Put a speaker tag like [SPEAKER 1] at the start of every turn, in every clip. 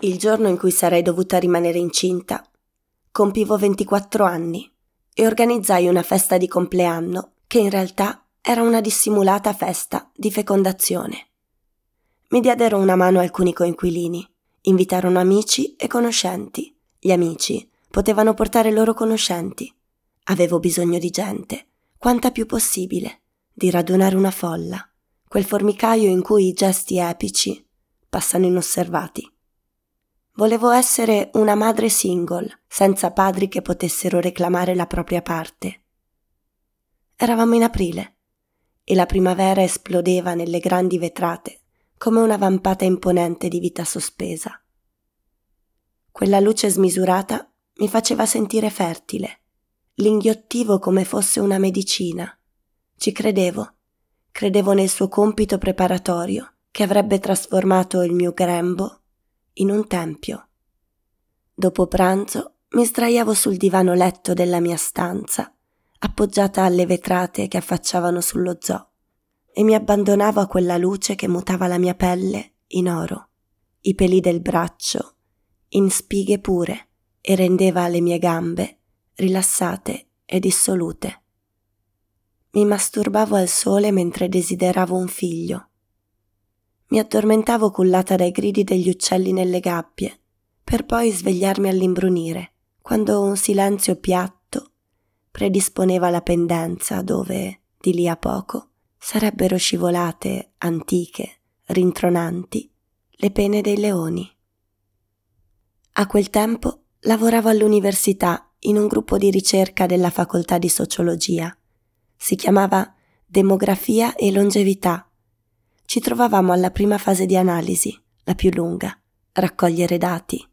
[SPEAKER 1] il giorno in cui sarei dovuta rimanere incinta, compivo 24 anni e organizzai una festa di compleanno che in realtà era una dissimulata festa di fecondazione. Mi diedero una mano alcuni coinquilini, invitarono amici e conoscenti. Gli amici potevano portare loro conoscenti. Avevo bisogno di gente, quanta più possibile, di radunare una folla, quel formicaio in cui i gesti epici passano inosservati. Volevo essere una madre single, senza padri che potessero reclamare la propria parte. Eravamo in aprile e la primavera esplodeva nelle grandi vetrate come una vampata imponente di vita sospesa. Quella luce smisurata mi faceva sentire fertile, l'inghiottivo come fosse una medicina. Ci credevo, credevo nel suo compito preparatorio che avrebbe trasformato il mio grembo in un tempio. Dopo pranzo mi sdraiavo sul divano letto della mia stanza, appoggiata alle vetrate che affacciavano sullo zoo, e mi abbandonavo a quella luce che mutava la mia pelle in oro, i peli del braccio in spighe pure e rendeva le mie gambe rilassate e dissolute. Mi masturbavo al sole mentre desideravo un figlio mi addormentavo cullata dai gridi degli uccelli nelle gabbie, per poi svegliarmi all'imbrunire, quando un silenzio piatto predisponeva la pendenza dove, di lì a poco, sarebbero scivolate, antiche, rintronanti, le pene dei leoni. A quel tempo lavoravo all'università in un gruppo di ricerca della facoltà di sociologia. Si chiamava Demografia e Longevità ci trovavamo alla prima fase di analisi, la più lunga, raccogliere dati.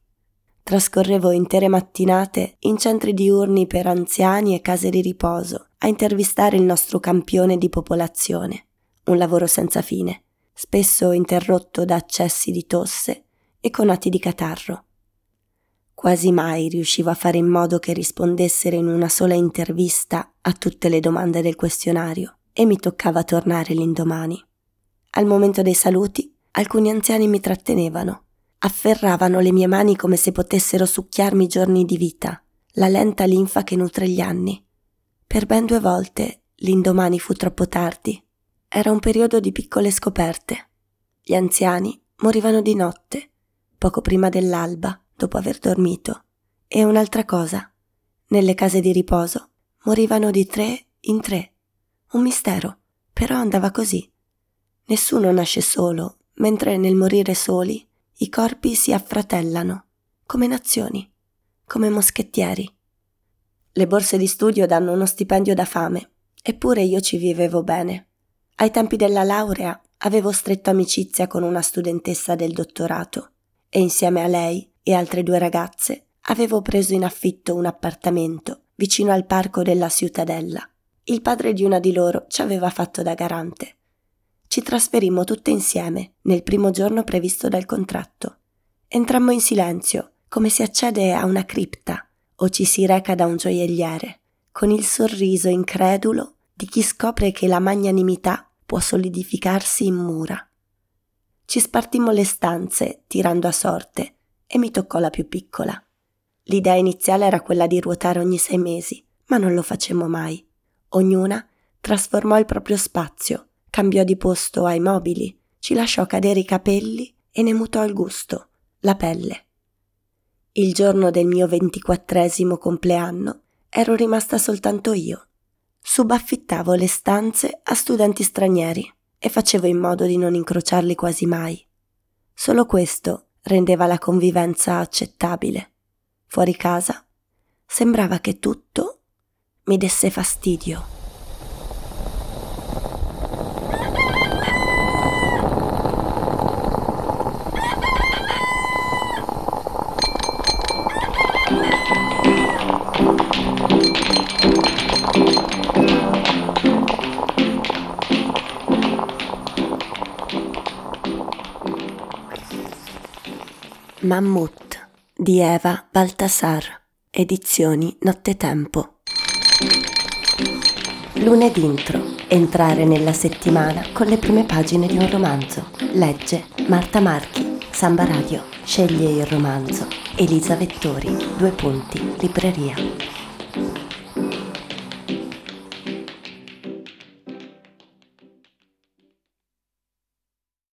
[SPEAKER 1] Trascorrevo intere mattinate in centri diurni per anziani e case di riposo a intervistare il nostro campione di popolazione, un lavoro senza fine, spesso interrotto da accessi di tosse e conati di catarro. Quasi mai riuscivo a fare in modo che rispondessero in una sola intervista a tutte le domande del questionario e mi toccava tornare l'indomani. Al momento dei saluti, alcuni anziani mi trattenevano. Afferravano le mie mani come se potessero succhiarmi giorni di vita, la lenta linfa che nutre gli anni. Per ben due volte l'indomani fu troppo tardi. Era un periodo di piccole scoperte. Gli anziani morivano di notte, poco prima dell'alba, dopo aver dormito. E un'altra cosa, nelle case di riposo morivano di tre in tre. Un mistero, però andava così. Nessuno nasce solo, mentre nel morire soli i corpi si affratellano, come nazioni, come moschettieri. Le borse di studio danno uno stipendio da fame, eppure io ci vivevo bene. Ai tempi della laurea avevo stretto amicizia con una studentessa del dottorato e insieme a lei e altre due ragazze avevo preso in affitto un appartamento vicino al parco della Ciutadella. Il padre di una di loro ci aveva fatto da garante ci trasferimmo tutte insieme nel primo giorno previsto dal contratto. Entrammo in silenzio, come si accede a una cripta o ci si reca da un gioielliere, con il sorriso incredulo di chi scopre che la magnanimità può solidificarsi in mura. Ci spartimmo le stanze, tirando a sorte, e mi toccò la più piccola. L'idea iniziale era quella di ruotare ogni sei mesi, ma non lo facemmo mai. Ognuna trasformò il proprio spazio cambiò di posto ai mobili, ci lasciò cadere i capelli e ne mutò il gusto, la pelle. Il giorno del mio ventiquattresimo compleanno ero rimasta soltanto io. Subaffittavo le stanze a studenti stranieri e facevo in modo di non incrociarli quasi mai. Solo questo rendeva la convivenza accettabile. Fuori casa sembrava che tutto mi desse fastidio. Mammut di Eva Baltasar, edizioni Nottetempo. Lunedì intro. Entrare nella settimana con le prime pagine di un romanzo. Legge Marta Marchi, Samba Radio. Sceglie il romanzo Elisa Vettori, due punti, libreria.